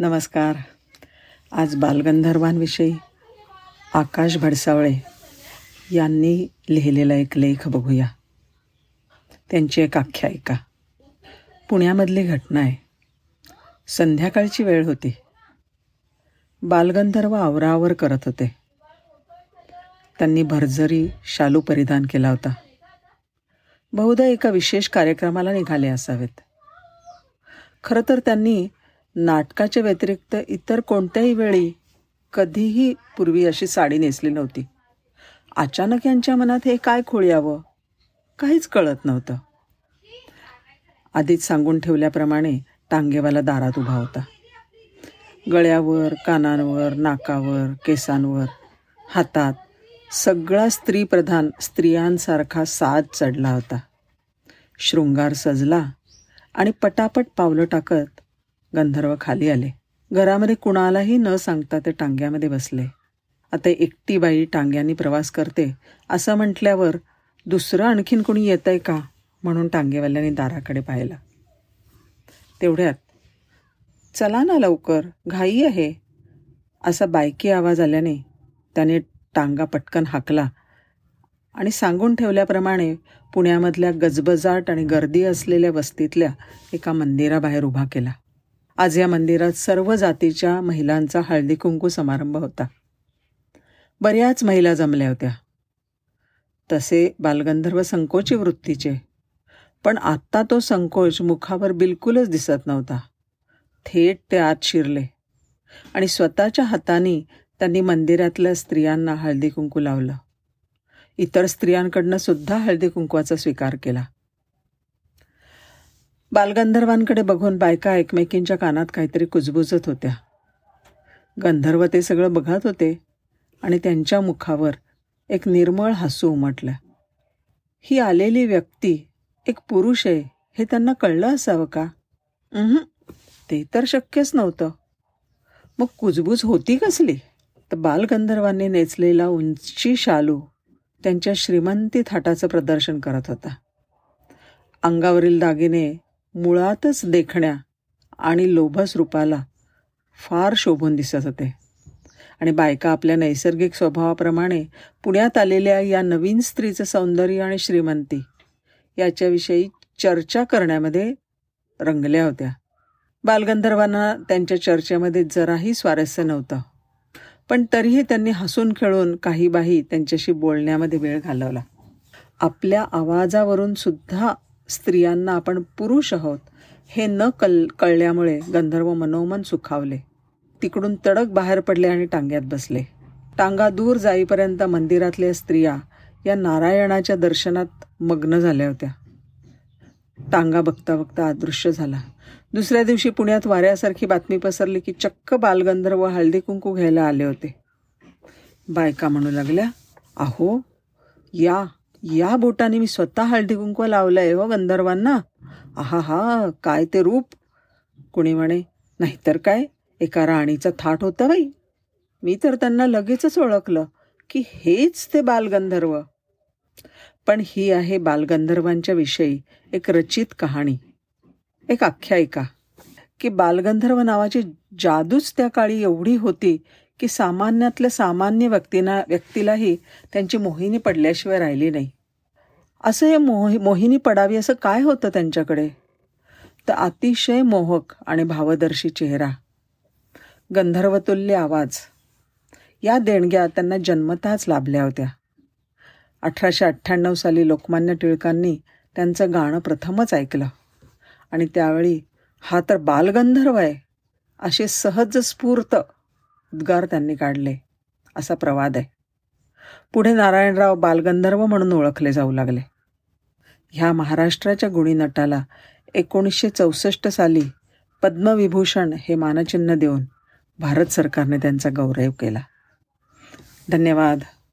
नमस्कार. आज बालगंधर्वांविषयी आकाश भडसावळे यांनी लिहिलेला एक लेख बघूया. त्यांची एक आख्यायिका. पुण्यामधली घटना आहे. संध्याकाळची वेळ होती. बालगंधर्व आवरावर करत होते. त्यांनी भरजरी शालू परिधान केला होता. बहुधा एका विशेष कार्यक्रमाला निघाले असावेत. खरं तर त्यांनी नाटकाच्या व्यतिरिक्त इतर कोणत्याही वेळी कधीही पूर्वी अशी साडी नेसली नव्हती. अचानक यांच्या मनात हे काय खोळ्यावं काहीच कळत नव्हतं. आधीच सांगून ठेवल्याप्रमाणे टांगेवाला दारात उभा होता. गळ्यावर कानांवर नाकावर केसांवर हातात सगळा स्त्रीप्रधान स्त्रियांसारखा साज चढला होता. शृंगार सजला आणि पटापट पावलं टाकत गंधर्व खाली आले. घरामध्ये कुणालाही न सांगता ते टांग्यामध्ये बसले. आता एकटी बाई टांग्यांनी प्रवास करते असं म्हटल्यावर दुसरं आणखीन कोणी येत आहे का? म्हणून टांगेवाल्यांनी दाराकडे पाहिलं. तेवढ्यात चला ना लवकर घाई आहे. असा बायकी आवाज आल्याने त्याने टांगा पटकन हाकला आणि सांगून ठेवल्याप्रमाणे पुण्यामधल्या गजबजाट आणि गर्दी असलेल्या वस्तीतल्या एका मंदिराबाहेर उभा केला. आज या मंदिरात सर्व जातीच्या महिलांचा हळदी कुंकू समारंभ होता. बऱ्याच महिला जमल्या होत्या. तसे बालगंधर्व संकोची वृत्तीचे. पण आत्ता तो संकोच मुखावर बिलकुलच दिसत नव्हता. थेट ते आत शिरले. आणि स्वतःच्या हाताने त्यांनी मंदिरातल्या स्त्रियांना हळदी कुंकू लावलं. इतर स्त्रियांकडनं सुद्धा हळदी कुंकवाचा स्वीकार केला. बालगंधर्वांकडे बघून बायका एकमेकींच्या कानात काहीतरी कुजबुजत होत्या. गंधर्व ते सगळं बघत होते आणि त्यांच्या मुखावर एक निर्मळ हसू उमटलं. ही आलेली व्यक्ती एक पुरुष आहे हे त्यांना कळलं असावं का? ते तर शक्यच नव्हतं. मग कुजबूज होती कसली? तर बालगंधर्वांनी नेचलेला उंची शालू त्यांच्या श्रीमंती थाटाचं प्रदर्शन करत होता. अंगावरील दागिने मुळातच देखण्या आणि लोभस रूपाला फार शोभून दिसत होते. आणि बायका आपल्या नैसर्गिक स्वभावाप्रमाणे पुण्यात आलेल्या या नवीन स्त्रीचं सौंदर्य आणि श्रीमंती याच्याविषयी चर्चा करण्यामध्ये रंगल्या होत्या. बालगंधर्वांना त्यांच्या चर्चेमध्ये जराही स्वारस्य नव्हतं. पण तरीही त्यांनी हसून खेळून काही बाही त्यांच्याशी बोलण्यामध्ये वेळ घालवला. आपल्या आवाजावरून सुद्धा स्त्रियांना आपण पुरुष आहोत हे न कल कळल्यामुळे गंधर्व मनोमन सुखावले. तिकडून तडक बाहेर पडले आणि टांग्यात बसले. टांगा दूर जाईपर्यंत मंदिरातल्या स्त्रिया या नारायणाच्या दर्शनात मग्न झाल्या होत्या. टांगा बघता बघता अदृश्य झाला. दुसऱ्या दिवशी पुण्यात वाऱ्यासारखी बातमी पसरली की चक्क बालगंधर्व हळदी कुंकू घ्यायला आले होते. बायका म्हणू लागल्या अहो या या बोटाने मी स्वतः हळदी कुंकू लावलंय हो गंधर्वांना. आहा हा काय ते रूप? कुणी म्हणे नाहीतर काय? एका राणीचं थाट होतं बाई. मी तर त्यांना लगेचच ओळखलं की हेच ते बालगंधर्व. पण ही आहे बालगंधर्वांच्या विषयी एक रचित कहाणी एक आख्यायिका. की बालगंधर्व नावाची जादूच त्या काळी एवढी होती की सामान्यातल्या सामान्य व्यक्तींना व्यक्तीलाही त्यांची मोहिनी पडल्याशिवाय राहिली नाही. असं हे मोहि मोहिनी पडावी असं काय होतं त्यांच्याकडे? तर अतिशय मोहक आणि भावदर्शी चेहरा. गंधर्वतुल्य आवाज. या देणग्या त्यांना जन्मताच लाभल्या होत्या. अठराशे अठ्ठ्याण्णव साली लोकमान्य टिळकांनी त्यांचं गाणं प्रथमच ऐकलं. आणि त्यावेळी हा तर बालगंधर्व आहे. असे सहज स्फूर्त उद्गार त्यांनी काढले. असा प्रवाद आहे. पुढे नारायणराव बालगंधर्व म्हणून ओळखले जाऊ लागले. ह्या महाराष्ट्राच्या गुणी नटाला एकोणीसशे चौसष्ट साली पद्मविभूषण हे मानचिन्ह देऊन भारत सरकारने त्यांचा गौरव केला. धन्यवाद.